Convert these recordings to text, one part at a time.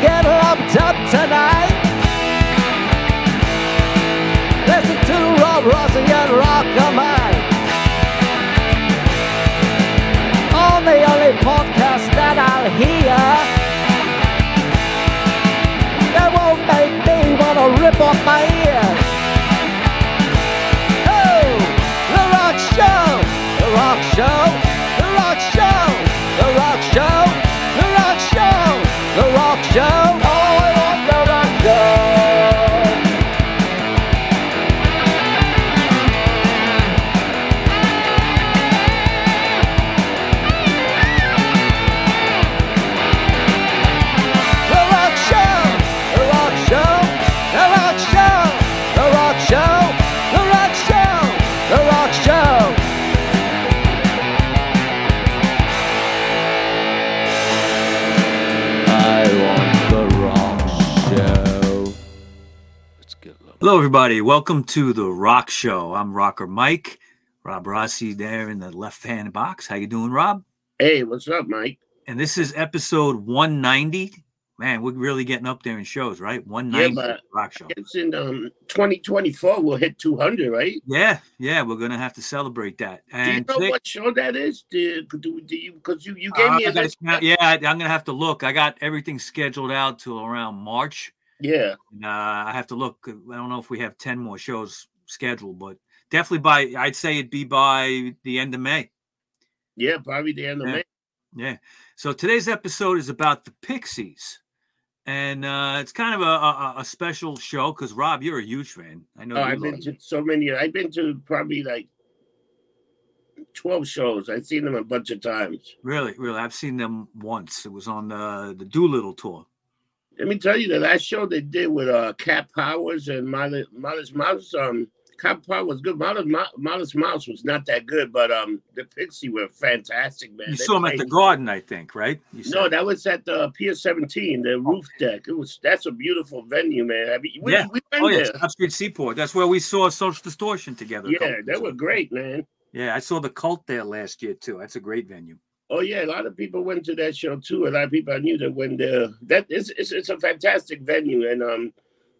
Get up tonight. Listen to the only podcast that I'll hear. That won't make me wanna rip off my Hello, everybody. Welcome to the Rock Show. I'm Rocker Mike. Rob Rossi there in the left-hand box. How you doing, Rob? Hey, what's up, Mike? And this is episode 190. Man, we're really getting up there in shows, right? 190 but- Rock Show. It's in um 2024. We'll hit 200, right? Yeah, yeah, we're gonna have to celebrate that. Do you And know today- what show that is? Do, do, do you? Because you you gave Uh, me a gotta yeah, I, I'm gonna have to look. I got everything scheduled out till around March. Yeah, And, uh, I have to look. I don't know if we have 10 more shows scheduled, but definitely by I'd say it'd be by the end of May. yeah, probably the end of Yeah. May. Yeah. So today's episode is about the Pixies. And uh, it's kind of a, a, a special show because Rob, you're a huge fan. I know Oh, I've been to so many. I've been to probably like 12 shows. I've seen them a bunch of times. really, really. I've seen them once. It was on the the Doolittle tour. Let me tell you, the last show they did with uh Cat Powers and Modest, Modest Mouse, um, Cat Power was good. Modest, Mo- Mouse was not that good, but um, the Pixie were fantastic, man. You They saw them at the Garden, I think, right? No, that was at the Pier 17, the roof deck. It was that's a beautiful venue, man. I mean, we, Yeah. we oh yeah, there. Street Seaport. That's where we saw Social Distortion together. Yeah, they were great, man. Yeah, I saw the Cult there last year too. That's a great venue. Oh yeah, a lot of people went to that show too. A lot of people I knew that went there. That is it's, it's a fantastic venue, and um,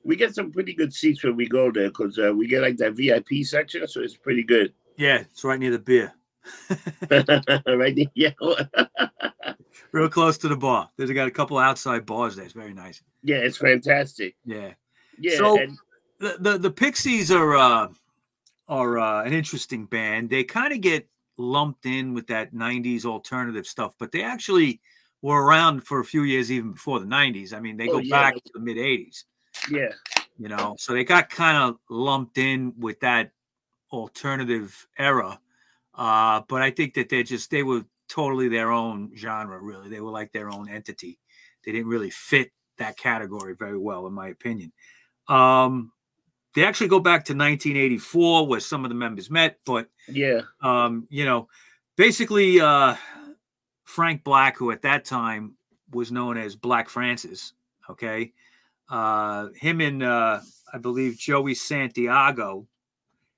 we get some pretty good seats when we go there because uh, we get like that VIP section, so it's pretty good. Yeah, it's right near the beer, right? near, Yeah, real close to the bar. There's got a couple outside bars there. It's very nice. yeah, it's fantastic. Yeah. Yeah, So- and- the the, the Pixies are uh, are uh, an interesting band. They kind of get lumped in with that '90s alternative stuff, but they actually were around for a few years even before the '90s. I mean, they Oh, go yeah. back to the mid '80s. yeah, You know, so they got kind of lumped in with that alternative era. Uh, but I think that they just they were totally their own genre. Really, they were like their own entity. They didn't really fit that category very well, in my opinion. Um, they actually go back to 1984, where some of the members met, but yeah, um, you know, basically, uh, Frank Black, who at that time was known as Black Francis, okay, uh, him and uh, I believe Joey Santiago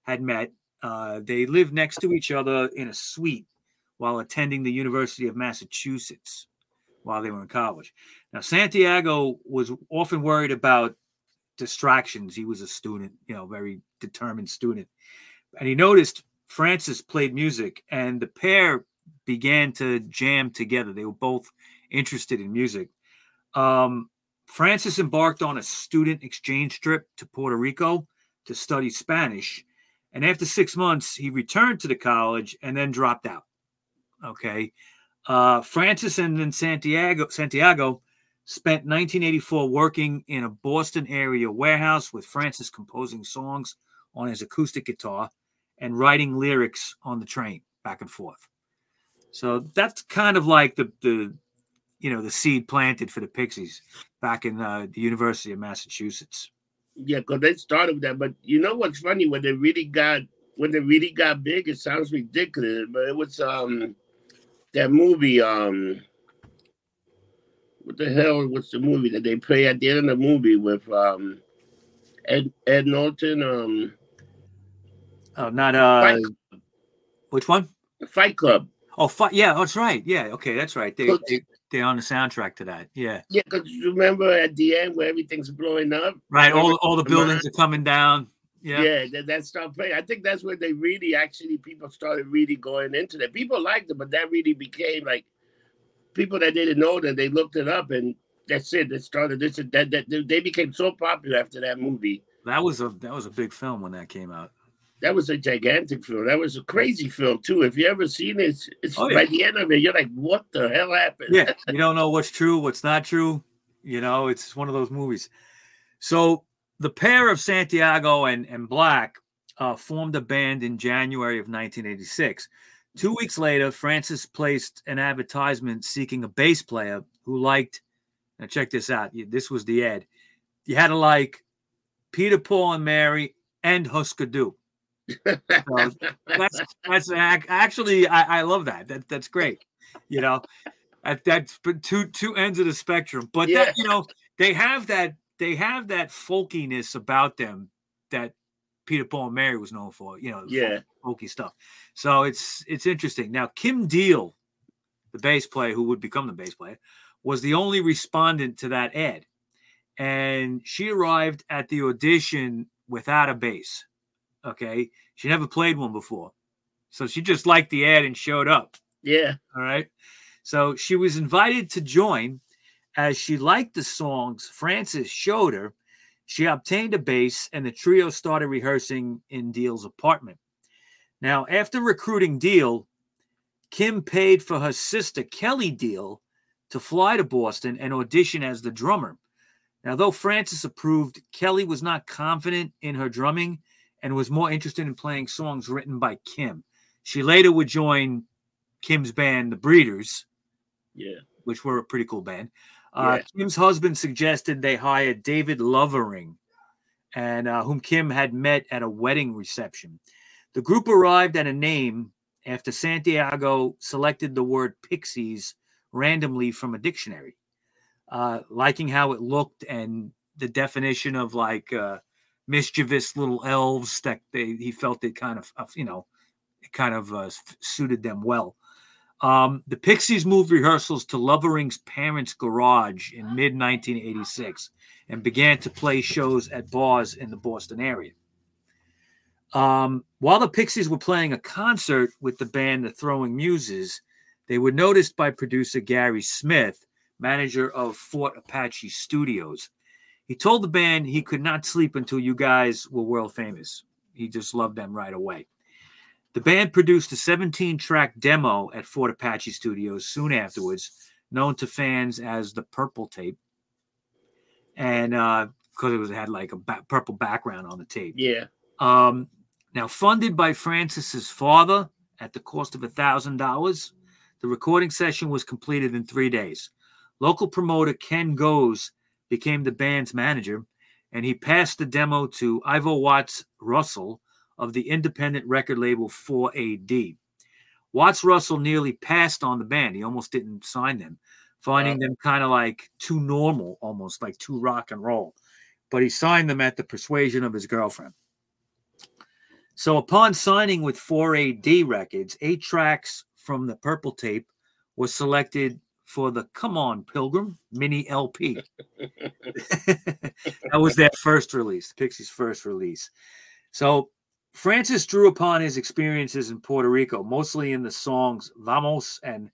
had met. Uh, they lived next to each other in a suite while attending the University of Massachusetts while they were in college. Now, Santiago was often worried about distractions. He was a student, you know, very determined student. And he noticed Francis played music and the pair began to jam together. They were both interested in music. Um, Francis embarked on a student exchange trip to Puerto Rico to study Spanish. And after six months, he returned to the college and then dropped out. Okay. Uh, Francis and then Santiago, Santiago spent 1984 working in a Boston area warehouse with Francis composing songs on his acoustic guitar and writing lyrics on the train back and forth. So that's kind of like the the you know the seed planted for the Pixies back in uh, the University of Massachusetts. yeah. Because they started with that, but you know what's funny? When they really got when they really got big, it sounds ridiculous, but it was um that movie um what the hell was the movie that they play at the end of the movie with um Ed Ed Norton, um, Oh, not uh, Fight, which one? Fight Club. Oh, fi- yeah, that's right. Yeah, okay, that's right. They, they they're on the soundtrack to that. Yeah, Yeah, because remember at the end where everything's blowing up. right. All all the the buildings are coming down. Yeah, Yeah, that, that started playing. I think that's where they really actually people started really going into that. People liked it, but that really became like people that didn't know that they looked it up and that's it. They started this and that, that they became so popular after that movie. that was a that was a big film when that came out. That was a gigantic film. That was a crazy film too. If you ever seen it, it's, it's Oh, yeah. by the end of it, you're like, what the hell happened? Yeah, you don't know what's true, what's not true. You know, it's one of those movies. So the pair of Santiago and and Black uh, formed a band in January of 1986. Two weeks later, Francis placed an advertisement seeking a bass player who liked. Now check this out. This was the ad. You had to like Peter, Paul, and Mary, and Husker Du. So that's that's actually I, I love that. That that's great. You know, at that that's two two ends of the spectrum. But Yeah. that you know they have that they have that folkiness about them that Peter Paul and Mary was known for. You know, yeah, folky stuff. So it's it's interesting. Now Kim Deal, the bass player who would become the bass player, was the only respondent to that ad, and she arrived at the audition without a bass. Okay, she never played one before, so she just liked the ad and showed up. yeah. All right, so she was invited to join, as she liked the songs Francis showed her. She obtained a bass, and the trio started rehearsing in Deal's apartment. Now, after recruiting Deal, Kim paid for her sister Kelly Deal to fly to Boston and audition as the drummer. Now, though Francis approved, Kelly was not confident in her drumming and was more interested in playing songs written by Kim. She later would join Kim's band, the Breeders, Yeah. which were a pretty cool band. Uh, Yeah. Kim's husband suggested they hire David Lovering, and uh, whom Kim had met at a wedding reception. The group arrived at a name after Santiago selected the word pixies randomly from a dictionary, uh, liking how it looked and the definition of like uh, mischievous little elves that they he felt it kind of, of you know it kind of uh, suited them well. Um, the Pixies moved rehearsals to Lovering's parents' garage in mid 1986 and began to play shows at bars in the Boston area. Um, while the Pixies were playing a concert with the band The Throwing Muses, they were noticed by producer Gary Smith, manager of Fort Apache Studios. He told the band he could not sleep until you guys were world famous. He just loved them right away. The band produced a 17 track demo at Fort Apache Studios soon afterwards, known to fans as the Purple Tape. And because it was it had like a ba- purple background on the tape. Yeah. Um, now, funded by Francis's father at the cost of $1,000, the recording session was completed in three days. Local promoter Ken Goes became the band's manager, and he passed the demo to Ivo Watts Russell of the independent record label 4AD. Watts Russell nearly passed on the band. He almost didn't sign them, finding them kind of like too normal, almost like too rock and roll. But he signed them at the persuasion of his girlfriend. So upon signing with 4AD Records, eight tracks from the Purple Tape was selected for the Come On Pilgrim mini LP. that was their first release, Pixies' first release. So Francis drew upon his experiences in Puerto Rico, mostly in the songs Vamos and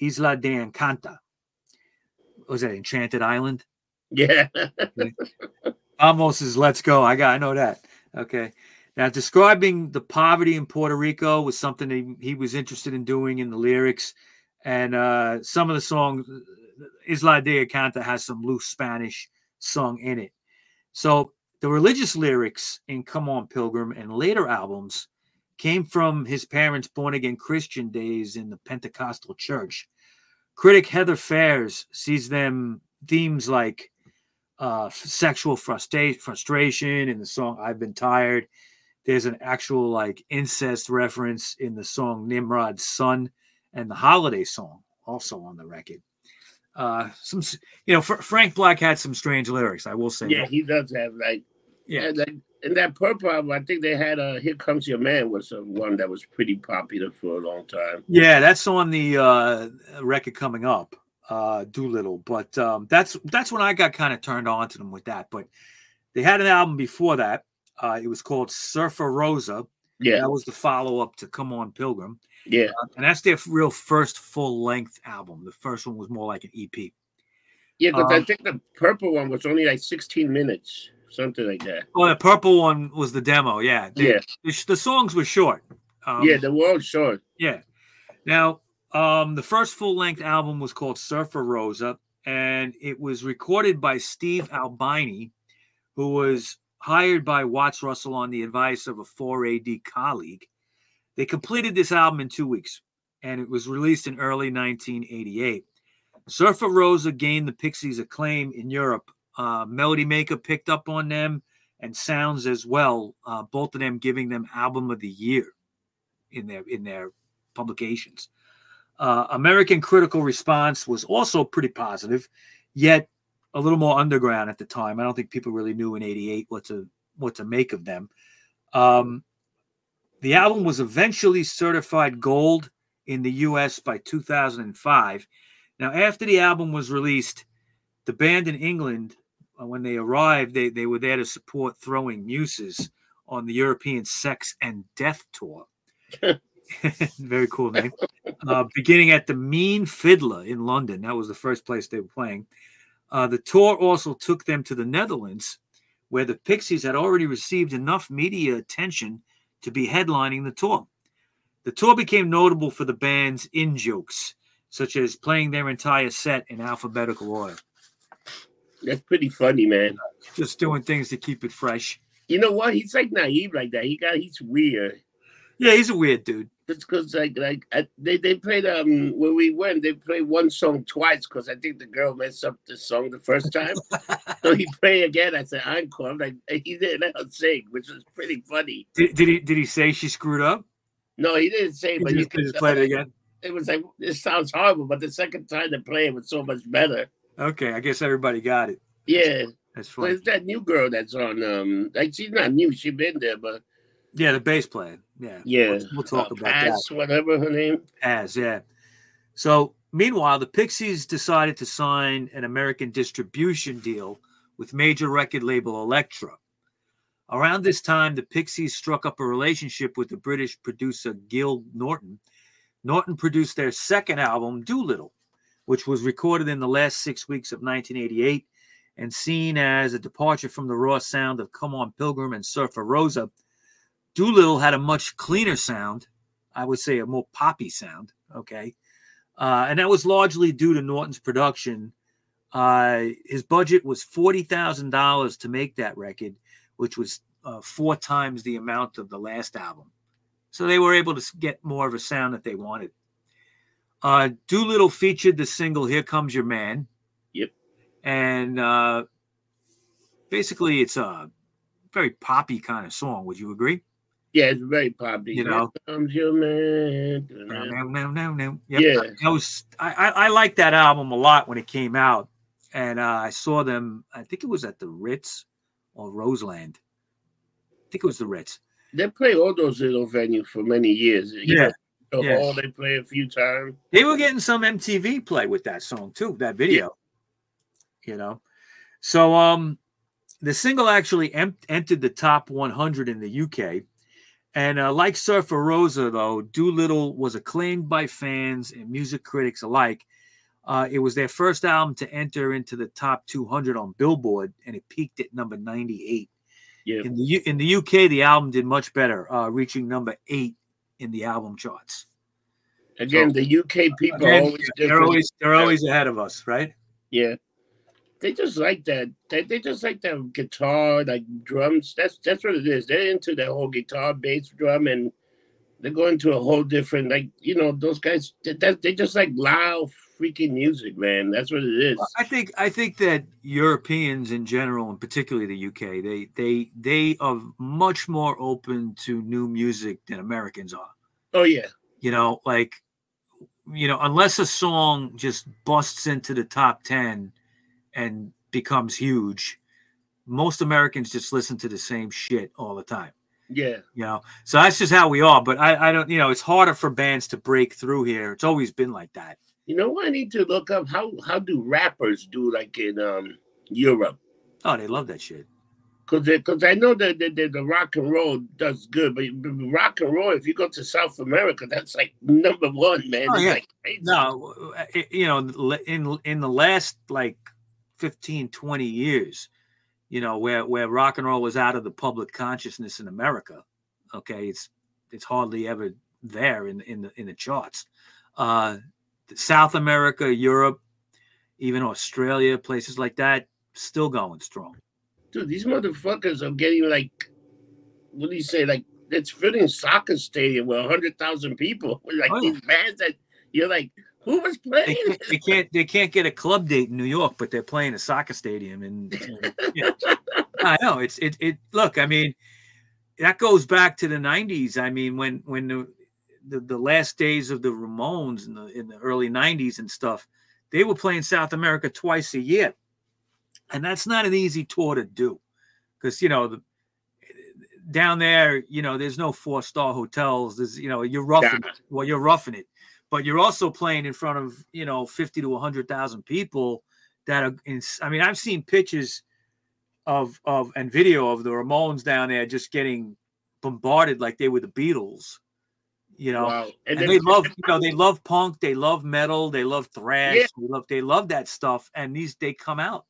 Isla de Encanta. Was that Enchanted Island? Yeah. Vamos is Let's Go. I got, I know that. Okay. Now, describing the poverty in Puerto Rico was something he, he was interested in doing in the lyrics. And uh, some of the songs, Isla de Encanta has some loose Spanish sung in it. So the religious lyrics in Come On Pilgrim and later albums came from his parents' born again Christian days in the Pentecostal church. Critic Heather Phares sees them themes like uh, sexual frustra- frustration in the song I've Been Tired. There's an actual like incest reference in the song Nimrod's Son and the holiday song also on the record. Uh, some, you know, Fr- Frank Black had some strange lyrics. I will say. Yeah, that. he does have like Yeah. And, like, in that purple album, I think they had uh, "Here Comes Your Man" was uh, one that was pretty popular for a long time. Yeah, that's on the uh, record coming up, uh, Doolittle. But um, that's that's when I got kind of turned on to them with that. But they had an album before that. Uh, it was called Surfer Rosa. Yeah, That was the follow up to Come On Pilgrim, yeah, and that's their real first full length album. The first one was more like an EP. Yeah. Because I Um, think the purple one was only like 16 minutes, something like that. Oh, the purple one was the demo. Yeah, the, Yeah, the, the songs were short. Um, yeah. The world short. Yeah. Now, um, the first full length album was called Surfer Rosa, and it was recorded by Steve Albini, who was hired by Watts Russell on the advice of a 4AD colleague. They completed this album in two weeks, and it was released in early 1988. Surfer Rosa gained the Pixies' acclaim in Europe. Uh, Melody Maker picked up on them, and Sounds as well. Uh, both of them giving them Album of the Year in their in their publications. Uh, American critical response was also pretty positive, yet a little more underground at the time. I don't think people really knew in '88 what to what to make of them. Um, the album was eventually certified gold in the U.S. by 2005. Now, after the album was released, the band in England, uh, when they arrived, they, they were there to support Throwing Muses on the European Sex and Death Tour. Very cool name. Uh, beginning at the Mean Fiddler in London. That was the first place they were playing. Uh, the tour also took them to the Netherlands, where the Pixies had already received enough media attention to be headlining the tour. The tour became notable for the band's in jokes, such as playing their entire set in alphabetical order, That's pretty funny, man. just doing things to keep it fresh. You know what? He's like naive like that. He got he's weird. Yeah, he's a weird dude. It's because like like I, they they played um when we went they played one song twice because I think the girl messed up the song the first time. so he played again. I said encore. I'm cool. like he didn't let her sing, which was pretty funny. Did, did he did he say she screwed up? No, he didn't say, He but you just, could just played it again. It was like this sounds horrible, but the second time they play it was so much better. Okay, I guess everybody got it. Yeah, That's funny. it's that new girl that's on. Um, like she's not new. she's been there, but Yeah, the bass player. Yeah. yeah, We'll, we'll talk uh, about that. Pass, whatever her name. As yeah. So meanwhile, the Pixies decided to sign an American distribution deal with major record label Elektra. Around this time, the Pixies struck up a relationship with the British producer Gil Norton. Norton produced their second album, Doolittle, which was recorded in the last six weeks of 1988 and seen as a departure from the raw sound of Come On Pilgrim and Surfer Rosa. Doolittle had a much cleaner sound, I would say a more poppy sound. Okay. Uh, and that was largely due to Norton's production. Uh, his budget was $40,000 to make that record, which was uh, four times the amount of the last album. So they were able to get more of a sound that they wanted. Uh, Doolittle featured the single Here Comes Your Man. Yep. And uh, basically, it's a very poppy kind of song. Would you agree? Yeah, it's very poppy. You know. Here comes your man. Yep. Yeah. I was I, I I liked that album a lot when it came out, and uh, I saw them. I think it was at the Ritz or Roseland. I think it was the Ritz. They play all those little venues for many years. You Yeah, know, the yeah. hall they play a few times. They were getting some MTV play with that song too. That video, you know. So um, the single actually em- entered the top 100 in the UK. And uh, like Surfer Rosa, though, Doolittle was acclaimed by fans and music critics alike. Uh, it was their first album to enter into the top 200 on Billboard, and it peaked at number 98. Yeah. In the U- in the UK, the album did much better, uh, reaching number eight in the album charts. Again, So- the UK people are Again, always they're different. always they're always ahead of us, right? yeah. They just like that. They, they just like that guitar, like drums. That's that's what it is. They're into that whole guitar, bass, drum, and they're going to a whole different like you know those guys. That, that they just like loud freaking music, man. That's what it is. I think I think that Europeans in general, and particularly the UK, they they they are much more open to new music than Americans are. Oh yeah, You know, like you know, unless a song just busts into the top ten and becomes huge, most Americans just listen to the same shit all the time. Yeah. You know, so that's just how we are. But I, I don't, you know, it's harder for bands to break through here. It's always been like that. You know what I need to look up? How how do rappers do like in um Europe? Oh, they love that shit. Cause, cause I know that the, the, the rock and roll does good, but rock and roll, if you go to South America, that's like number one, man. Oh, yeah. like. No, you know, in in the last like 15, 20 years, you know, where where rock and roll was out of the public consciousness in America, okay, it's it's hardly ever there in in the in the charts. Uh, South America, Europe, even Australia, places like that, still going strong. Dude, these motherfuckers are getting like, what do you say? Like, it's filling soccer stadium with 100,000 people. Like Oh, these bands that you're like, who was They playing? can't, they can't they can't get a club date in New York, but they're playing a soccer stadium, and, and yeah. I know it's it it. Look, I mean, that goes back to the '90s. I mean, when when the the, the last days of the Ramones in the in the early '90s and stuff, they were playing South America twice a year, and that's not an easy tour to do, because you know the down there, you know, there's no four star hotels. There's you know you're roughing Nah. it. Well, you're roughing it, but you're also playing in front of you know fifty to hundred thousand people that are. In, I mean, I've seen pictures of of and video of the Ramones down there just getting bombarded like they were the Beatles. You know, Wow. and, then- they love you know they love punk, they love metal, they love thrash, Yeah. they love they love that stuff, and these they come out.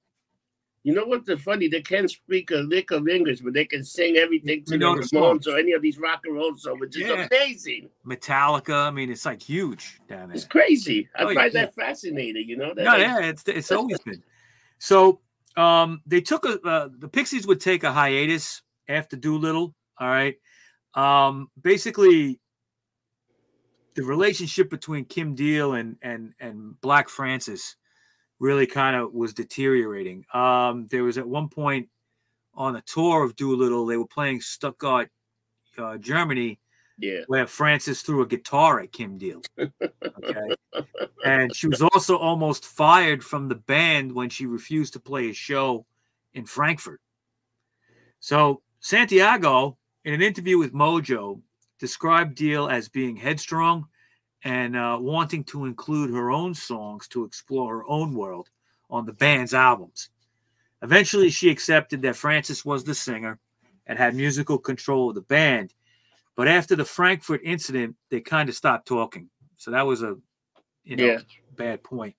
You know what's the funny? They can't speak a lick of English, but they can sing everything to You the know the Ramones songs. or any of these rock and roll songs, which is amazing. Metallica, I mean, it's like huge down there. It's crazy. I Oh, yeah. find that fascinating. You know, that No, yeah, it's it's always been. So um they took a uh, the Pixies would take a hiatus after Doolittle. All right. Um basically the relationship between Kim Deal and and and Black Francis really kind of was deteriorating. Um there was at one point on a tour of Doolittle, they were playing Stuttgart, uh, Germany, yeah. where Francis threw a guitar at Kim Deal. Okay. and she was also almost fired from the band when she refused to play a show in Frankfurt. So Santiago, in an interview with Mojo, described Deal as being headstrong and uh, wanting to include her own songs to explore her own world on the band's albums. Eventually, she accepted that Francis was the singer and had musical control of the band. But after the Frankfurt incident, they kind of stopped talking. So that was a you know Yeah. bad point.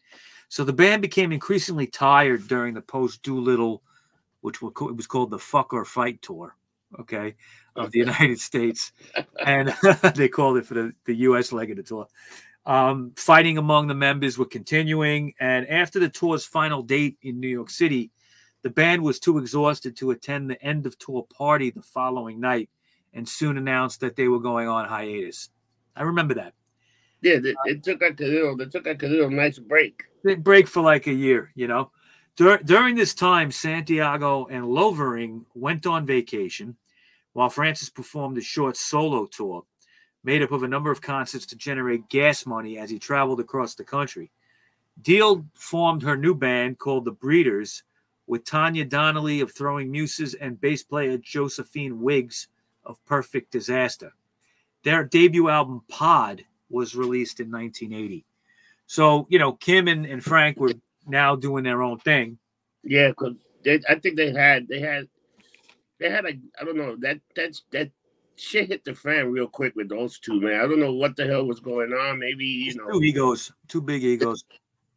So the band became increasingly tired during the post Doolittle, which was was called the Fuck or Fight tour, okay, of the United States, and they called it for the, the U.S. leg of the tour. Um, fighting among the members were continuing, and after the tour's final date in New York City, the band was too exhausted to attend the end of tour party the following night, and soon announced that they were going on hiatus. I remember that. Yeah, they, they took like a little, they took like a little nice break. they break for like a year, you know. Dur- during this time, Santiago and Lovering went on vacation while Francis performed a short solo tour made up of a number of concerts to generate gas money as he traveled across the country. Deal formed her new band called the Breeders with Tanya Donelly of Throwing Muses and bass player Josephine Wiggs of Perfect Disaster. Their debut album Pod was released in 1980. So, you know, Kim and, and Frank were now doing their own thing. Yeah, because I think they had, they had, they had like I don't know that that's that shit hit the fan real quick with those two man. I don't know what the hell was going on. Maybe you know, Two egos, two big egos.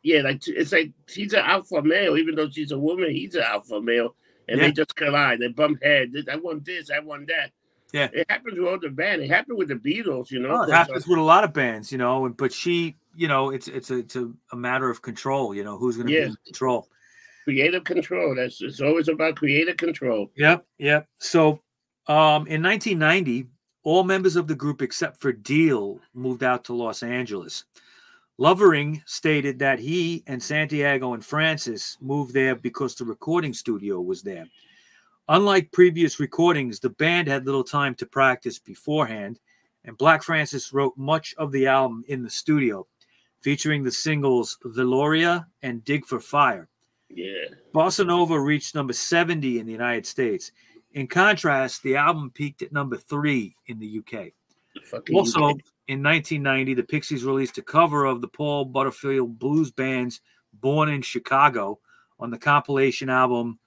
yeah, like it's like she's an alpha male, even though she's a woman, he's an alpha male, and Yeah. they just collide. They bump heads. I want this, I want that. Yeah. it happens with all the band. It happened with the Beatles, you know. Oh, it happens with a lot of bands, you know, and but she, you know, it's it's a it's a, a matter of control, you know, who's gonna Yeah. be in control. Creative control. That's it's always about creative control. Yep, yep. So um in 1990, all members of the group except for Deal moved out to Los Angeles. Lovering stated that he and Santiago and Francis moved there because the recording studio was there. Unlike previous recordings, the band had little time to practice beforehand, and Black Francis wrote much of the album in the studio, featuring the singles Velouria and Dig for Fire. Yeah. Bossa Nova reached number 70 in the United States. In contrast, the album peaked at number three in the UK. Fucking Also, UK. in 1990, the Pixies released a cover of the Paul Butterfield Blues Band's Born in Chicago on the compilation album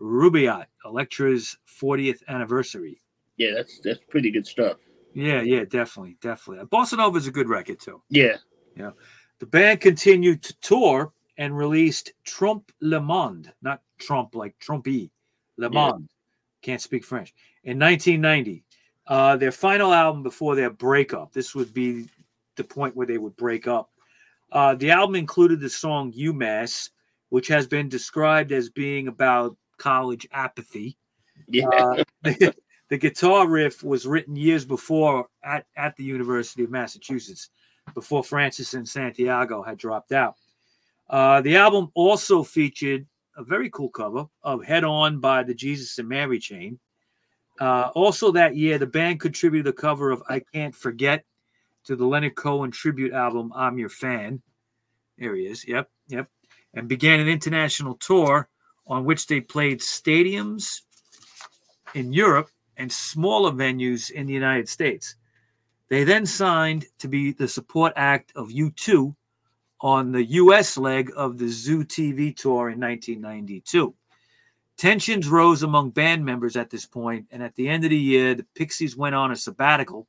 Rubaiyat, Elektra's 40th anniversary. yeah, that's that's pretty good stuff. Yeah, yeah, definitely, definitely. Bossa Nova is a good record, too. Yeah, yeah. The band continued to tour and released Trump Le Monde, not Trump like Trumpy, Le Yeah. Monde. Can't speak French. In 1990, uh, their final album before their breakup. This would be the point where they would break up. Uh, the album included the song UMass, which has been described as being about college apathy. Yeah. Uh, the, the guitar riff was written years before at, at the University of Massachusetts, before Francis and Santiago had dropped out. Uh, the album also featured a very cool cover of Head On by the Jesus and Mary Chain. Uh, also that year, the band contributed a cover of I Can't Forget to the Leonard Cohen tribute album I'm Your Fan. There he is. Yep, yep. And began an international tour on which they played stadiums in Europe and smaller venues in the United States. They then signed to be the support act of U2 on the US leg of the Zoo TV tour in 1992. Tensions rose among band members at this point, and at the end of the year, the Pixies went on a sabbatical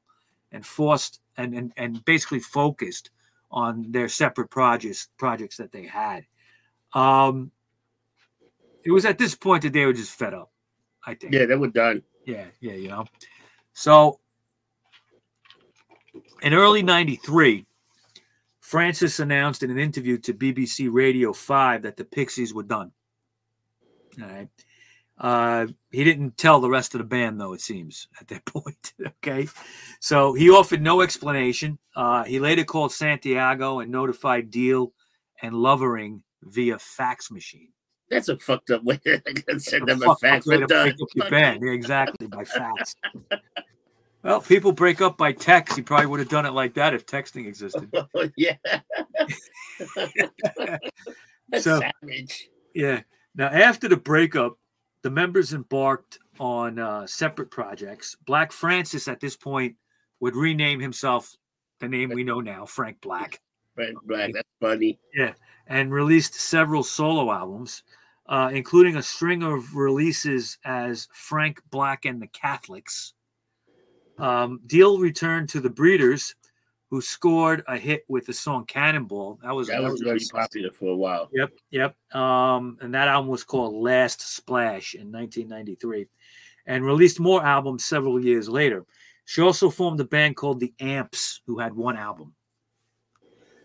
and forced and, and, and basically focused on their separate projects projects that they had. Um, it was at this point that they were just fed up, I think. Yeah, they were done. Yeah, yeah, you know. So in early 93, Francis announced in an interview to BBC Radio 5 that the Pixies were done. All right. Uh, he didn't tell the rest of the band, though, it seems, at that point. okay. So he offered no explanation. Uh, he later called Santiago and notified Deal and Lovering via fax machine. That's a fucked up way to send them a Fuck, fax. way We're to done. up your band. Yeah, exactly, by fax. Well, people break up by text. He probably would have done it like that if texting existed. yeah. That's So- savage. Yeah. Now, after the breakup, the members embarked on uh, separate projects. Black Francis, at this point, would rename himself the name we know now, Frank Black, Frank Black. That's funny. Yeah. And released several solo albums, uh, including a string of releases as Frank Black and the Catholics. Um, Deal returned to the Breeders, who scored a hit with the song Cannonball. That was That was a- very popular for a while. Yep, yep. Um, and that album was called Last Splash in 1993, and released more albums several years later. She also formed a band called the Amps, who had one album.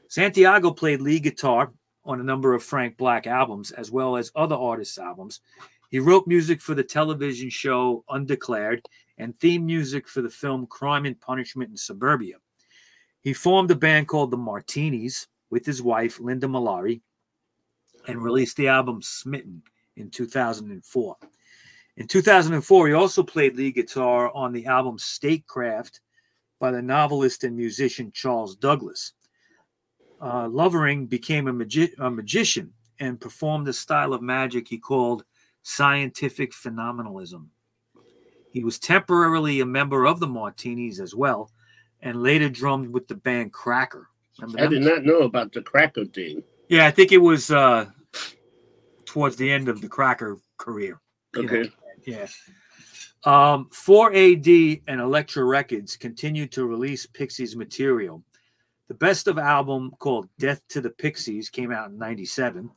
Santiago played lead guitar on a number of Frank Black albums, as well as other artists' albums. He wrote music for the television show Undeclared and theme music for the film Crime and Punishment in Suburbia. He formed a band called the Martinis with his wife, Linda Mallari, and released the album Smitten in 2004. In 2004, he also played lead guitar on the album Statecraft by the novelist and musician Charles Douglas. Uh, Lovering became a, magi- a magician and performed a style of magic he called scientific phenomenalism. He was temporarily a member of the Martinis as well, and later drummed with the band Cracker. Remember I did not know about the cracker thing. Yeah, I think it was uh, towards the end of the Cracker career. you know. Okay. Yeah. Um, 4AD and Elektra Records continued to release Pixies material. The best of album called Death to the Pixies came out in 97.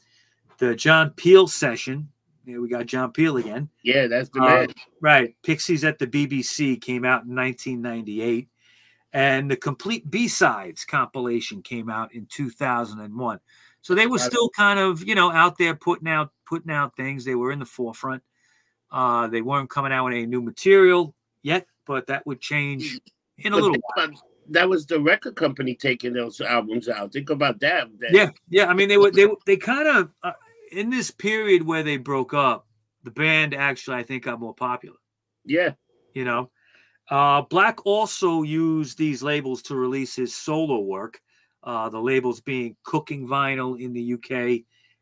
The John Peel session, yeah, we got John Peel again. Yeah, that's the Uh. Right. Pixies at the BBC came out in 1998. And the complete B sides compilation came out in 2001. So they were still kind of, you know, out there putting out putting out things. They were in the forefront. Uh, they weren't coming out with any new material yet, but that would change in a But little while. that was the record company taking those albums out. Think about that. that Yeah, yeah. I mean, they were they they kind of uh, in this period where they broke up. The band actually, I think, got more popular. Yeah. you know uh black also used these labels to release his solo work uh the labels being cooking vinyl in the uk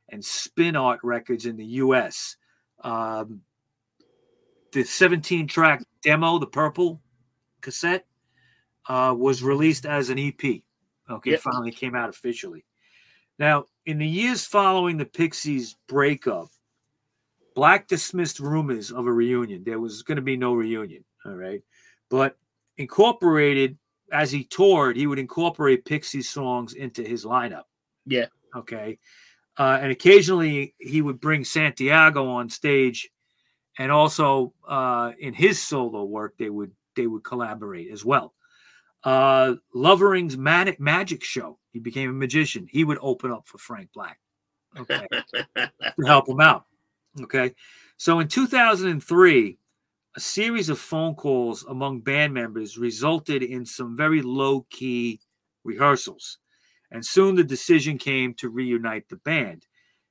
and Spin Art Records in the U.S. Um, the 17 track demo, the purple cassette, uh, was released as an EP. Okay, Yep. finally came out officially. Now, in the years following the Pixies' breakup, Black dismissed rumors of a reunion. There was going to be no reunion. All right. But incorporated, as he toured, he would incorporate Pixies songs into his lineup. Yeah. Okay. Uh, and occasionally he would bring Santiago on stage, and also uh, in his solo work they would they would collaborate as well. Uh, Lovering's Magic Magic Show, he became a magician. He would open up for Frank Black, okay, to help him out. Okay, so in 2003, a series of phone calls among band members resulted in some very low key rehearsals. And soon the decision came to reunite the band.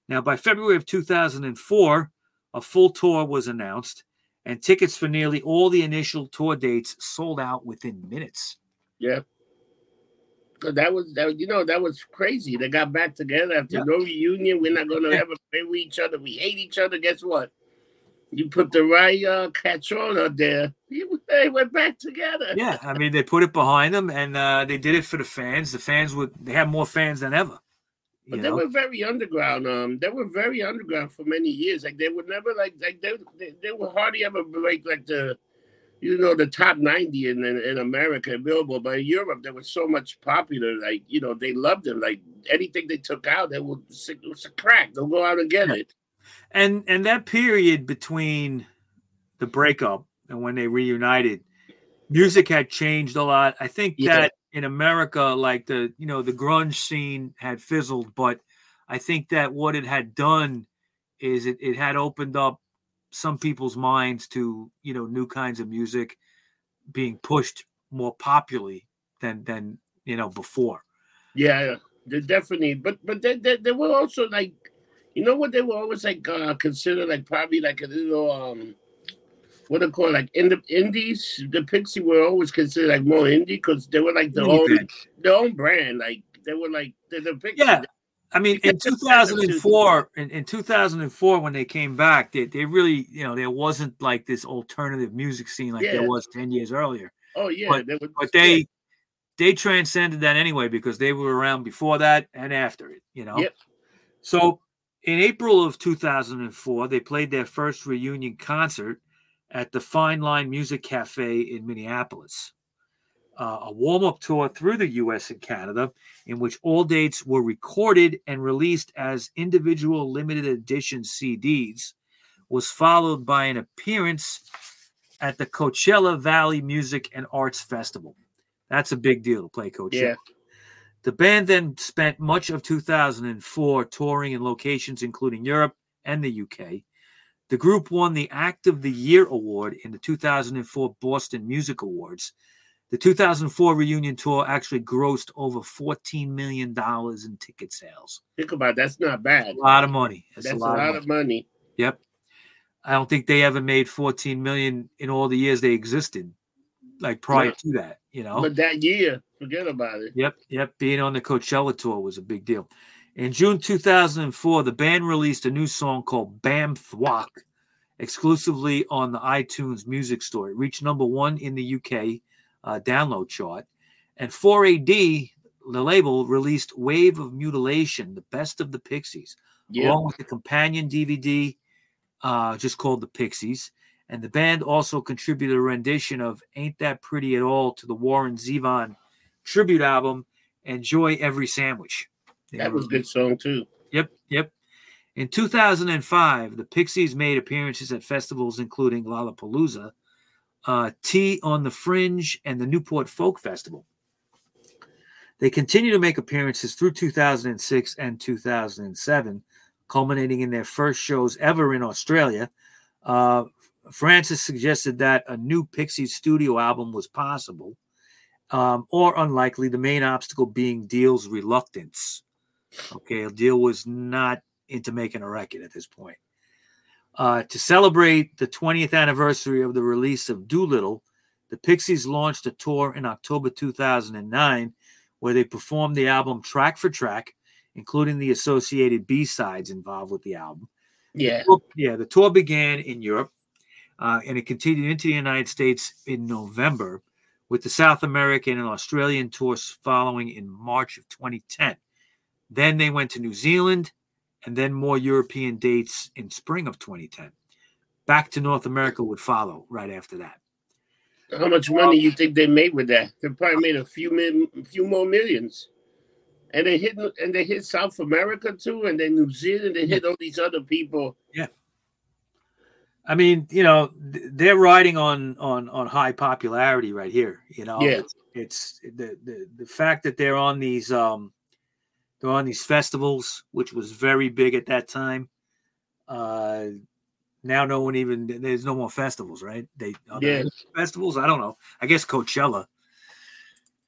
Now, by February of 2004, a full tour was announced, and tickets for nearly all the initial tour dates sold out within minutes. Yeah. That was that. You know that was crazy. They got back together after no reunion. We're not gonna ever play with each other. We hate each other. Guess what? You put the right uh, catch on out there. They went back together. Yeah, I mean, they put it behind them, and uh, they did it for the fans. The fans would they had more fans than ever. But they know? were very underground. Um, they were very underground for many years. Like they would never like like they they, they would hardly ever break like the, you know, the top ninety in in, in America Billboard. But in Europe, they were so much popular. Like you know, they loved them. Like anything they took out, they would it was a crack. They'll go out and get it. and and that period between the breakup and when they reunited music had changed a lot i think Yeah. that in america like the you know the grunge scene had fizzled but i think that what it had done is it, it had opened up some people's minds to you know new kinds of music being pushed more popularly than than you know before Yeah, definitely. But but they, they they were also like, you know what? They were always like uh considered like probably like a little um, what they call like in the indies. The Pixie were always considered like more indie because they were like their Indie own band. their own brand. Like they were like the, the Pixie. Yeah. I mean, in 2004, in, in 2004, when they came back, they, they really, you know, there wasn't like this alternative music scene like Yeah. there was 10 years earlier. Oh yeah, but-. But they, they transcended that anyway because they were around before that and after it, you know. Yep. So in April of 2004, they played their first reunion concert at the Fine Line Music Cafe in Minneapolis. Uh, a warm up tour through the US and Canada, in which all dates were recorded and released as individual limited edition CDs, was followed by an appearance at the Coachella Valley Music and Arts Festival. That's a big deal to play Coachella. Yeah. The band then spent much of 2004 touring in locations including Europe and the UK. The group won the Act of the Year award in the 2004 Boston Music Awards. The 2004 reunion tour actually grossed over $14 million in ticket sales. think about it, that's not bad. A lot of money. That's, That's a lot, of money. of money. Yep. I don't think they ever made 14 million in all the years they existed, like prior Yeah. to that, you know. But that year, forget about it. Yep, yep. Being on the Coachella tour was a big deal. In June 2004, the band released a new song called Bam Thwack exclusively on the iTunes Music Store. It reached number one in the UK uh, download chart. And 4AD, the label, released Wave of Mutilation, the best of the Pixies, Yeah, along with the companion DVD uh, just called The Pixies. And the band also contributed a rendition of Ain't That Pretty at All to the Warren Zevon tribute album, Enjoy Every Sandwich. that was a good song too. Yep, yep. In 2005, the Pixies made appearances at festivals including Lollapalooza, uh, T on the Fringe, and the Newport Folk Festival. They continue to make appearances through 2006 and 2007, culminating in their first shows ever in Australia. Uh, Francis suggested that a new Pixies studio album was possible, um, or unlikely, the main obstacle being Deal's reluctance. Okay, Deal was not into making a record at this point. Uh, to celebrate the 20th anniversary of the release of Doolittle, the Pixies launched a tour in October 2009 where they performed the album track for track, including the associated B sides involved with the album. Yeah. Well, yeah, the tour began in Europe uh, and it continued into the United States in November, with the South American and Australian tours following in March of 2010. Then they went to New Zealand and then more European dates in spring of 2010. Back to North America would follow right after that. How much money you think they made with that? They probably made a few min, few more millions. And they hit and they hit South America too, and then New Zealand. They hit all these other people. Yeah. I mean, you know, they're riding on on on high popularity right here. You know, Yeah. it's, it's the, the the fact that they're on these um they're on these festivals, which was very big at that time. Uh, now no one even there's no more festivals, right? They Yeah. festivals. I don't know. I guess Coachella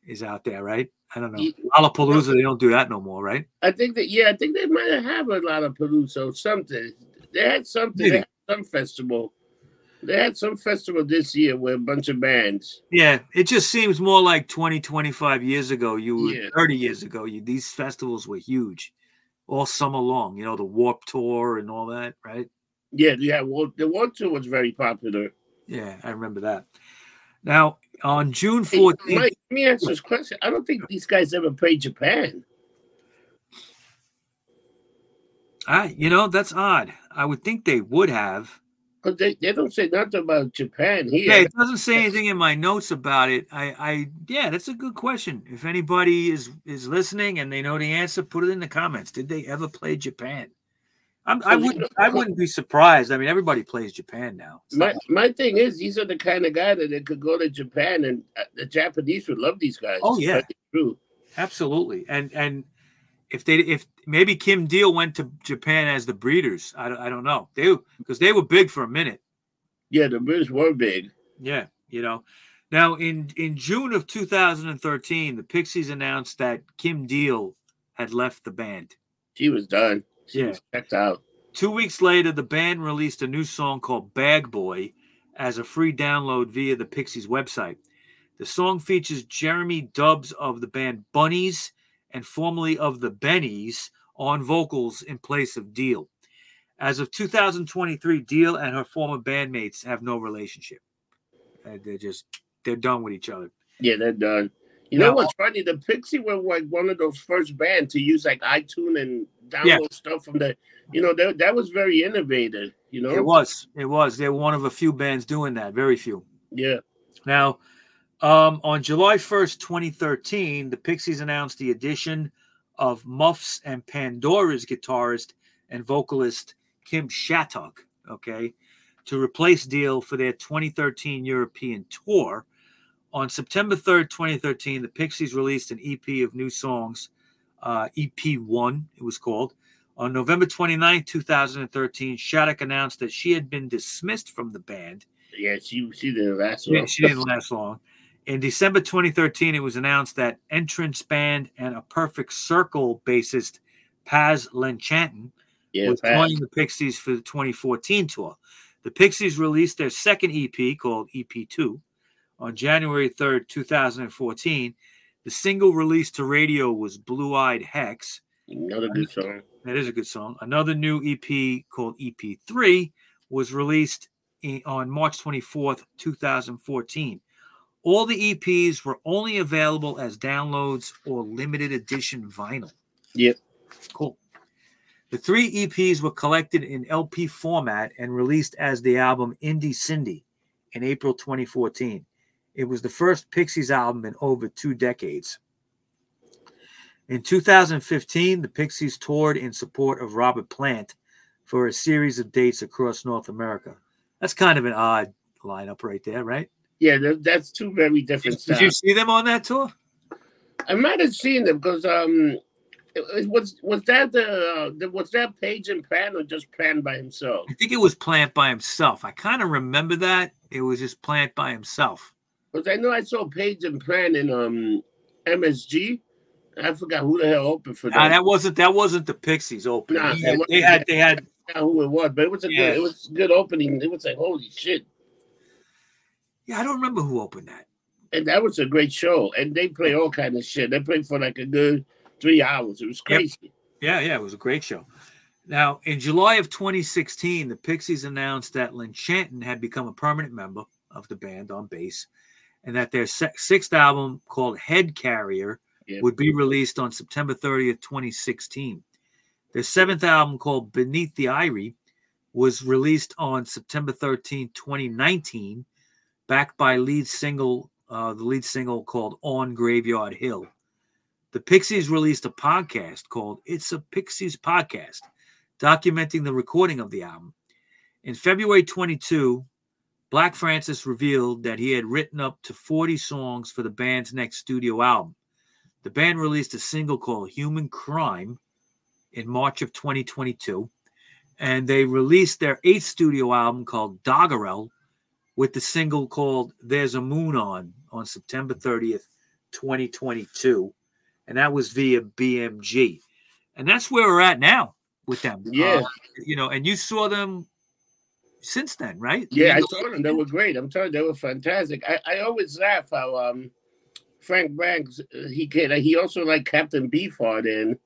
is out there, right? I don't know. Ye- Lollapalooza, they don't do that no more, right? I think that yeah, I think they might have a lot of Palooza or something. They had something. They had some festival. They had some festival this year with a bunch of bands. Yeah, it just seems more like 20, 25 years ago. You were Yeah. 30 years ago. You these festivals were huge, all summer long. You know the Warp Tour and all that, right? Yeah, yeah. Well, the one tour was very popular. Yeah, I remember that. Now on June Hey, 14th, Mike, let me ask this question. I don't think these guys ever played Japan. I, you know that's odd. I would think they would have. Because they, they don't say nothing about Japan here. Yeah, it doesn't say anything in my notes about it. I, I, yeah, that's a good question. If anybody is is listening and they know the answer, put it in the comments. Did they ever play Japan? I'm, I wouldn't. I wouldn't be surprised. I mean, everybody plays Japan now. It's My my thing is, these are the kind of guy that they could go to Japan, and uh, the Japanese would love these guys. Oh, yeah. True. Absolutely, and and if they if maybe Kim Deal went to Japan as the breeders, I don't, I don't know they because they were big for a minute. Yeah, the British were big. Yeah, you know. Now in in June of 2013, the Pixies announced that Kim Deal had left the band. She was done. She Yeah. was checked out. Two weeks later, the band released a new song called Bag Boy as a free download via the Pixies website. The song features Jeremy Dubs of the band Bunnies and formerly of the Bennies on vocals in place of Deal. As of 2023, Deal and her former bandmates have no relationship. Uh, They're just they're done with each other. Yeah, they're done. You Now- know what's funny? The Pixie were like one of those first bands to use like iTunes and download Yeah. stuff from the. You know, that that was very innovative. You know. It was, it was. They're one of a few bands doing that. Very few. Yeah. Now, um, on July 1st, 2013, the Pixies announced the addition of Muffs and Pandoras guitarist and vocalist Kim Shattuck, okay, to replace Deal for their 2013 European tour. On September 3rd, 2013, the Pixies released an EP of new songs, uh, EP1, it was called. On November 29, 2013, Shattuck announced that she had been dismissed from the band Yeah, she she didn't last long. yeah, she didn't last long. In December 2013, it was announced that entrance band and a Perfect Circle bassist Paz Lenchantin Yeah, was joining the Pixies for the 2014 tour. The Pixies released their second EP called EP2 on January 3rd, 2014. The single released to radio was Blue Eyed Hexe. another good song. That is a good song. Another new EP called EP3 was released in, on March 24th, 2014. All the EPs were only available as downloads or limited edition vinyl. Yep. Cool. The three EPs were collected in LP format and released as the album Indie Cindy in April 2014. It was the first Pixies album in over two decades. In 2015, the Pixies toured in support of Robert Plant for a series of dates across North America. That's kind of an odd lineup right there, right? Yeah, that, that's two very different Did you see them on that tour? I might have seen them because um, was was that the, uh, the was that Page and Plant or just Plant by himself? I think it was Plant by himself. I kind of remember that. It was just Plant by himself. Because I know I saw Page and Plant in um MSG. I forgot who the hell opened for that. Nah, that wasn't that wasn't the Pixies opening. Nah, They had, they had they had who it was, but it was a Yeah. good it was good opening. It was like holy shit. Yeah, I don't remember who opened that. And that was a great show. And they play all kind of shit. They played for like a good three hours. It was Yep. crazy. Yeah, yeah, it was a great show. Now, in July of 2016, the Pixies announced that Lenchantin had become a permanent member of the band on bass, and that their sixth album, called Head Carrier, Yeah. would be released on September 30th, 2016. Their seventh album, called Beneath the Eyrie, was released on September 13th, 2019, backed by lead single, uh, the lead single called On Graveyard Hill. The Pixies released a podcast called It's a Pixies Podcast, documenting the recording of the album. In February 22, Black Francis revealed that he had written up to 40 songs for the band's next studio album. The band released a single called Human Crime in March of 2022, and they released their eighth studio album called Doggerel with the single called There's a Moon On on September 30th, 2022. And that was via BMG. And that's where we're at now with them. Yeah. Uh, you know, and you saw them since then, right? Yeah, I saw them. They were great. I'm telling you, they were fantastic. I, I always laugh how um Frank Black uh, he can he also like Captain Beefheart and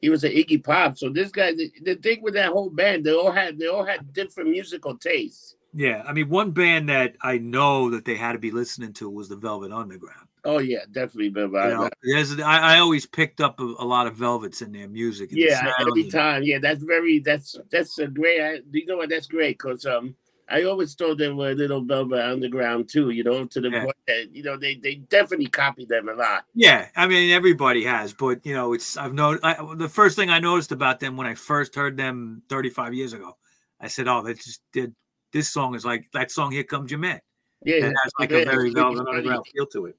he was an Iggy Pop. So this guy, the, the thing with that whole band, they all had they all had different musical tastes. Yeah, I mean, one band that I know that they had to be listening to was the Velvet Underground. Oh yeah, definitely. Velvet. You know, I, I always picked up a, a lot of Velvets in their music. and the yeah, sound every time. Yeah, that's very that's that's a great. I, you know what? That's great because um. I always thought they were a little Velvet Underground too, you know, to the Yeah. point that you know they, they definitely copied them a lot. Yeah, I mean everybody has, but you know, it's I've known I, the first thing I noticed about them when I first heard them 35 years ago. I said, "Oh, they just did this song is like that song Here Comes Your Man." Yeah, It has like yeah, a very Velvet. Underground feel to it.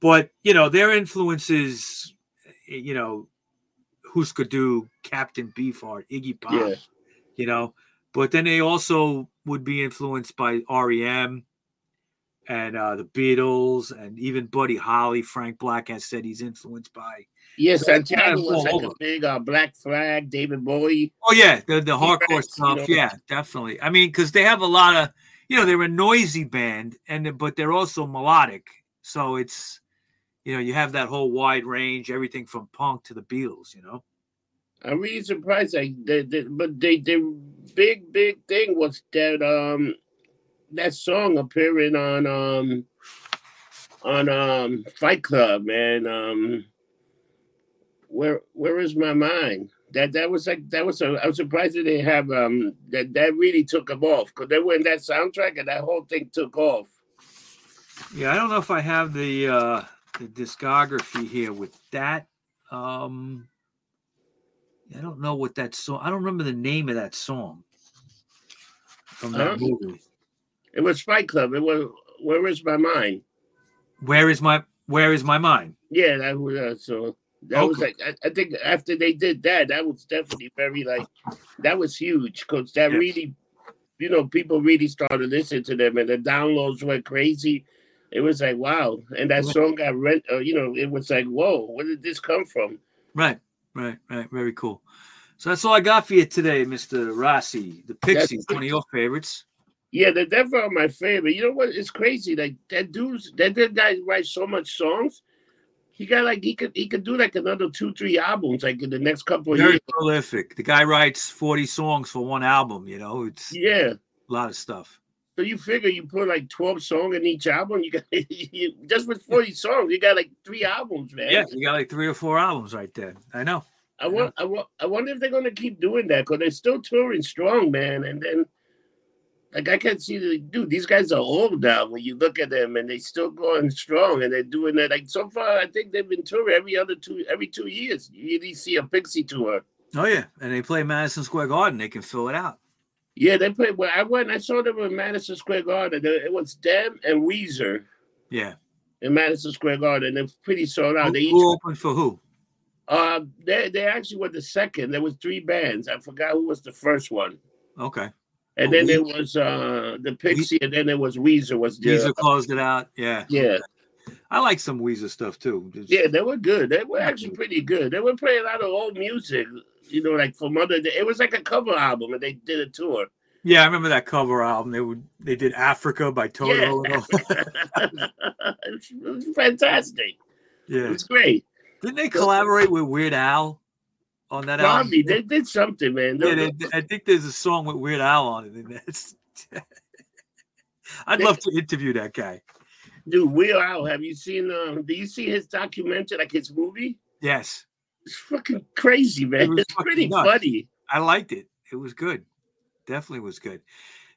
But you know, their influences, eh, you know, Husker Du, Captain Beefheart, Iggy Pop, Yeah. you know, but then they also would be influenced by REM and uh, the Beatles and even Buddy Holly. Frank Black has said he's influenced by. Yes, So it's kind Santiago of was like over. a big uh, Black Flag, David Bowie. Oh yeah, the the hardcore T-Rex, you stuff. know. Yeah, definitely. I mean, because they have a lot of, you know, they're a noisy band, and but they're also melodic. So it's, you know, you have that whole wide range, everything from punk to the Beatles. You know. I'm really surprised. Like, they, they, but they, the big, big thing was that um, that song appearing on um, on um, Fight Club, man. Um, where where is my mind? That that was like that was. A, I was surprised that they have um that that really took them off because they were in that soundtrack and that whole thing took off. Yeah, I don't know if I have the uh the discography here with that. Um I don't know what that song. I don't remember the name of that song from that Huh? movie. It was Fight Club. It was Where is my mind? Where is my Where is my mind? Yeah, that was uh, so. That was like I, I think after they did that, that was definitely very like that was huge because that Yeah. really, you know, people really started listening to them and the downloads went crazy. It was like wow, and that Yeah. song got rent. Uh, you know, it was like whoa, where did this come from? Right, right, right. Very cool. So that's all I got for you today, Mr. Rossi. The Pixies, one of your favorites. Yeah, they're definitely my favorite. You know what? It's crazy. Like that dude's that that guy writes so much songs. He got like he could he could do like another two three albums like in the next couple of Very years. prolific. The guy writes 40 songs for one album, you know, it's Yeah. a lot of stuff. So you figure you put like twelve songs in each album. You got you, just with forty songs, you got like three albums, man. Yeah, you got like three or four albums right there. I know. I want, I want, I wonder if they're gonna keep doing that because they're still touring strong, man. And then, like, I can't see the dude. These guys are old now. When you look at them, and they still going strong, and they're doing that. Like so far, I think they've been touring every other two, every two years. You usually see a Pixie tour. Oh yeah, and they play Madison Square Garden. They can fill it out. Yeah, they played. Well, I went. I saw them in Madison Square Garden. It was them and Weezer Yeah. in Madison Square Garden. They're pretty sold out. Who, They each who opened for who? Uh, they they actually were the second. There was three bands. I forgot who was the first one. Okay. And then there Weezer. was uh the Pixie, and then there was Weezer. Was the Weezer closed it out. Yeah. yeah I like some Weezer stuff too. Just- yeah they were good. They were actually pretty good. They were playing a lot of old music. You know, like from other. It was like a cover album, and they did a tour. Yeah, I remember that cover album. They would they did Africa by Toto. and all. it, was, it fantastic. It yeah. was great. Didn't they collaborate with Weird Al? On that album. Probably they did something, man. Yeah, They- I think there's a song with Weird Al on it, and that's. I'd love to interview that guy. Dude, Weird Al, have you seen? Um, do you see his documentary, like his movie? Yes, It's fucking crazy, man. was It's pretty nuts. funny. I liked it. It was good. Definitely was good.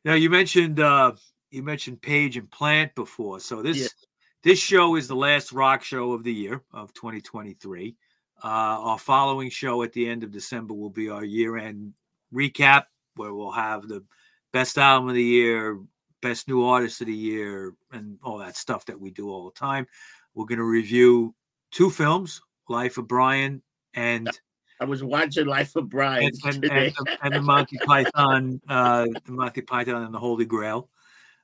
Now you mentioned uh you mentioned Page and Plant before. So this Yeah. this show is the last rock show of the year of 2023. Uh our following show at the end of December will be our year-end recap where we'll have the best album of the year, best new artist of the year, and all that stuff that we do all the time. We're going to review two films, Life of Brian and I was watching Life of Brian and, and, today. and, the, and the Monty Python, uh, the Monty Python and the Holy Grail.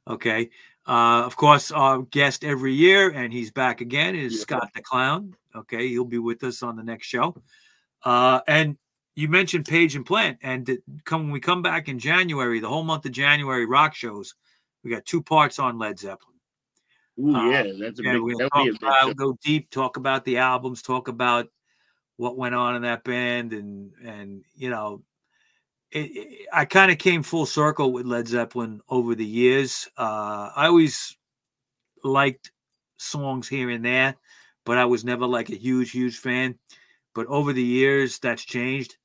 Okay. Uh, of course, our guest every year, and he's back again, is Yeah. Scott the Clown. Okay. He'll be with us on the next show. Uh, and you mentioned Page and Plant, and come when we come back in January, the whole month of January rock shows, we got two parts on Led Zeppelin. Ooh, uh, yeah, that's a big. we'll That'll talk be a big go deep, talk about the albums, talk about what went on in that band, and and you know, it, it- I kind of came full circle with Led Zeppelin over the years. Uh, I always liked songs here and there, but I was never like a huge, huge fan. But over the years, that's changed,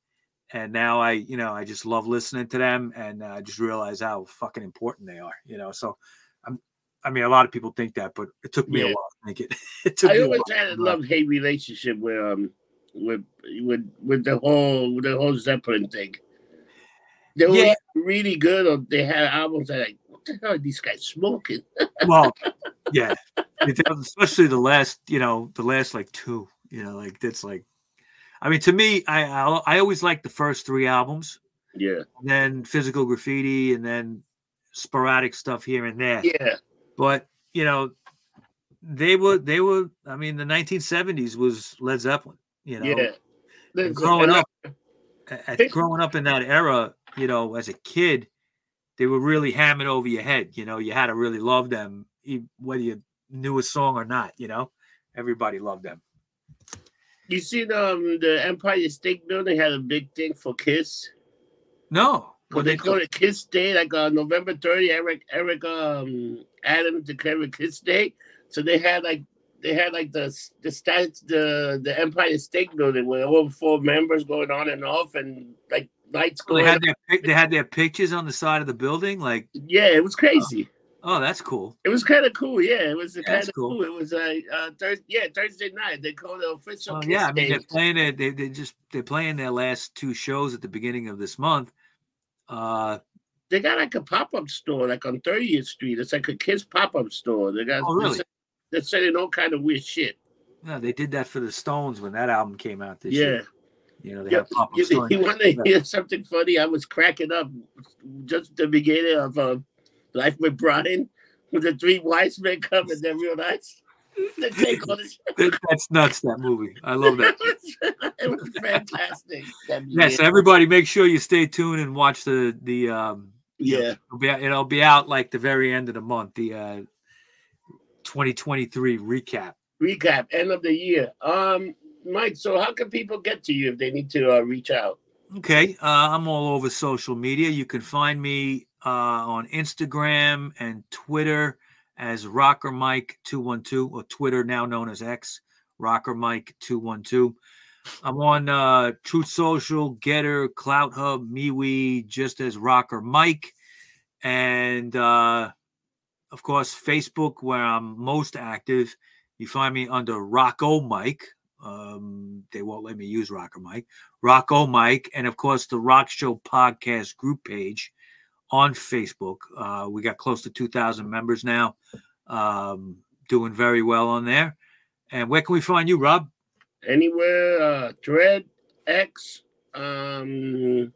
and now I, you know, I just love listening to them, and I just realize how fucking important they are. You know, so. I'm, I mean, a lot of people think that, but it took me a while to think it. it took I me a always while had a love hate relationship with um with with with the whole with the whole Zeppelin thing. They were Yeah. really good. Or they had albums that like, what the hell are these guys smoking? well, yeah, especially the last, you know, the last like two, you know, like that's like, I mean, to me, I I, I always like the first three albums, Yeah, and then Physical Graffiti, and then sporadic stuff here and there. yeah, But you know, they were they were. I mean, the 1970s was Led Zeppelin. You know, yeah. and growing up, at, growing up in that era, you know, as a kid, they were really hammered over your head. You know, you had to really love them, whether you knew a song or not. You know, everybody loved them. you seen um the Empire State Building had a big thing for Kiss. No, Well, they call it Kiss Day, like uh, November 30. Eric Eric um Adams declared Kiss Day. So they had like they had like the the stats the the Empire State Building with all four members going on and off and like lights Oh, they going. had their they had their pictures on the side of the building. Like, yeah, it was crazy. Oh, that's cool. It was kind of cool. Yeah, it was kind of cool. cool. It was uh, uh Thursday. Yeah, Thursday night. They called it official. Well, yeah, I mean, they're playing it. They they just they're playing their last two shows at the beginning of this month. Uh, they got like a pop up store, like on 30th Street. It's like a Kiss pop up store. They got Oh, really? they're selling all kind of weird shit. no, they did that for the Stones when that album came out this year. Yeah. year. You know, they Yeah, have pop up You, stores. you want to hear something funny? I was cracking up just the beginning of uh, Life with Brian, when the three wise men come and they realize they take all this. That's nuts. That movie. I love that. it was fantastic. That Yes, beginning. everybody, make sure you stay tuned and watch the the. um yeah. It'll be, it'll be out like the very end of the month. The uh 2023 recap. Recap, end of the year. Um, Mike, so how can people get to you if they need to uh, reach out? Okay, uh, I'm all over social media. You can find me uh, on Instagram and Twitter as Rocker Mike 212, or Twitter now known as X, Rocker Mike 212. I'm on uh, Truth Social, Gettr, Clout Hub, MeWe, just as Rocker Mike, and uh, of course Facebook, where I'm most active. You find me under Rocco Mike. Um, they won't let me use Rocker Mike. Rocco Mike, and of course the Rock Show podcast group page on Facebook. Uh, we got close to 2,000 members now, um, doing very well on there. And where can we find you, Rob? Anywhere, uh, Thread, X, um,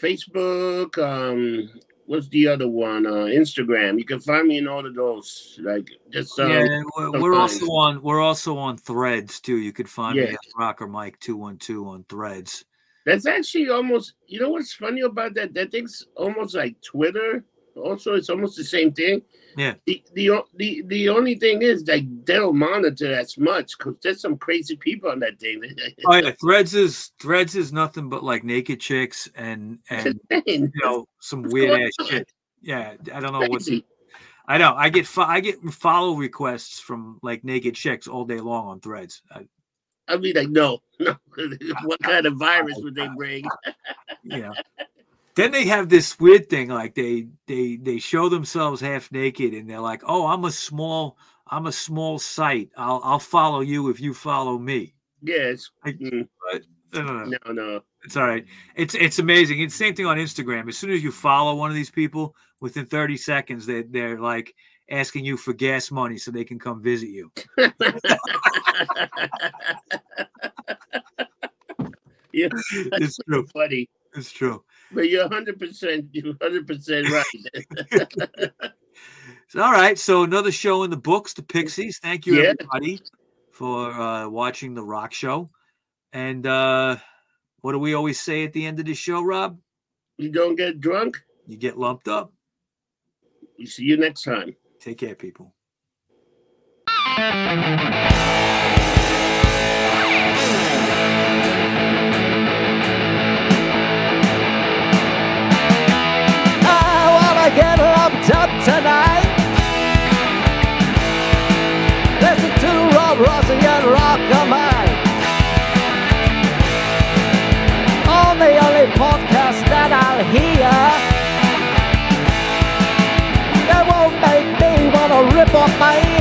Facebook, um, what's the other one? Uh, Instagram. You can find me in all of those. Like just uh, yeah, we're, we're also on we're also on Threads too. You could find me Yeah. at Rocker Mike 212 on Threads. That's actually almost. You know what's funny about that? That thing's almost like Twitter, Also, it's almost the same thing. Yeah. The the the, the only thing is like they don't monitor as much because there's some crazy people on that thing. Oh yeah, Threads is Threads is nothing but like naked chicks and and you know some What's weird ass on? shit. Yeah, I don't know what I know. I get fo- I get follow requests from like naked chicks all day long on Threads. I, I'd be like, no, no. what kind of virus would they bring? know. then they have this weird thing like they they they show themselves half naked and they're like, "Oh, I'm a small I'm a small site. I'll I'll follow you if you follow me." Yes. Like, Mm, I don't know. no, no. It's all right. It's it's amazing. It's the same thing on Instagram. As soon as you follow one of these people, within 30 seconds, they they're like asking you for gas money so they can come visit you. yeah, It's true. funny. It's true. But you're 100%, you're 100% right. So, all right. So another show in the books, the Pixies. Thank you Yeah. everybody for uh, watching the Rock Show. And uh, what do we always say at the end of the show, Rob? you don't get drunk. You get lumped up. We see you next time. Take care, people. Get lumped up tonight. Listen to Rob Rossi and Rock of Mine. On the only podcast that I'll hear. That won't make me wanna rip off my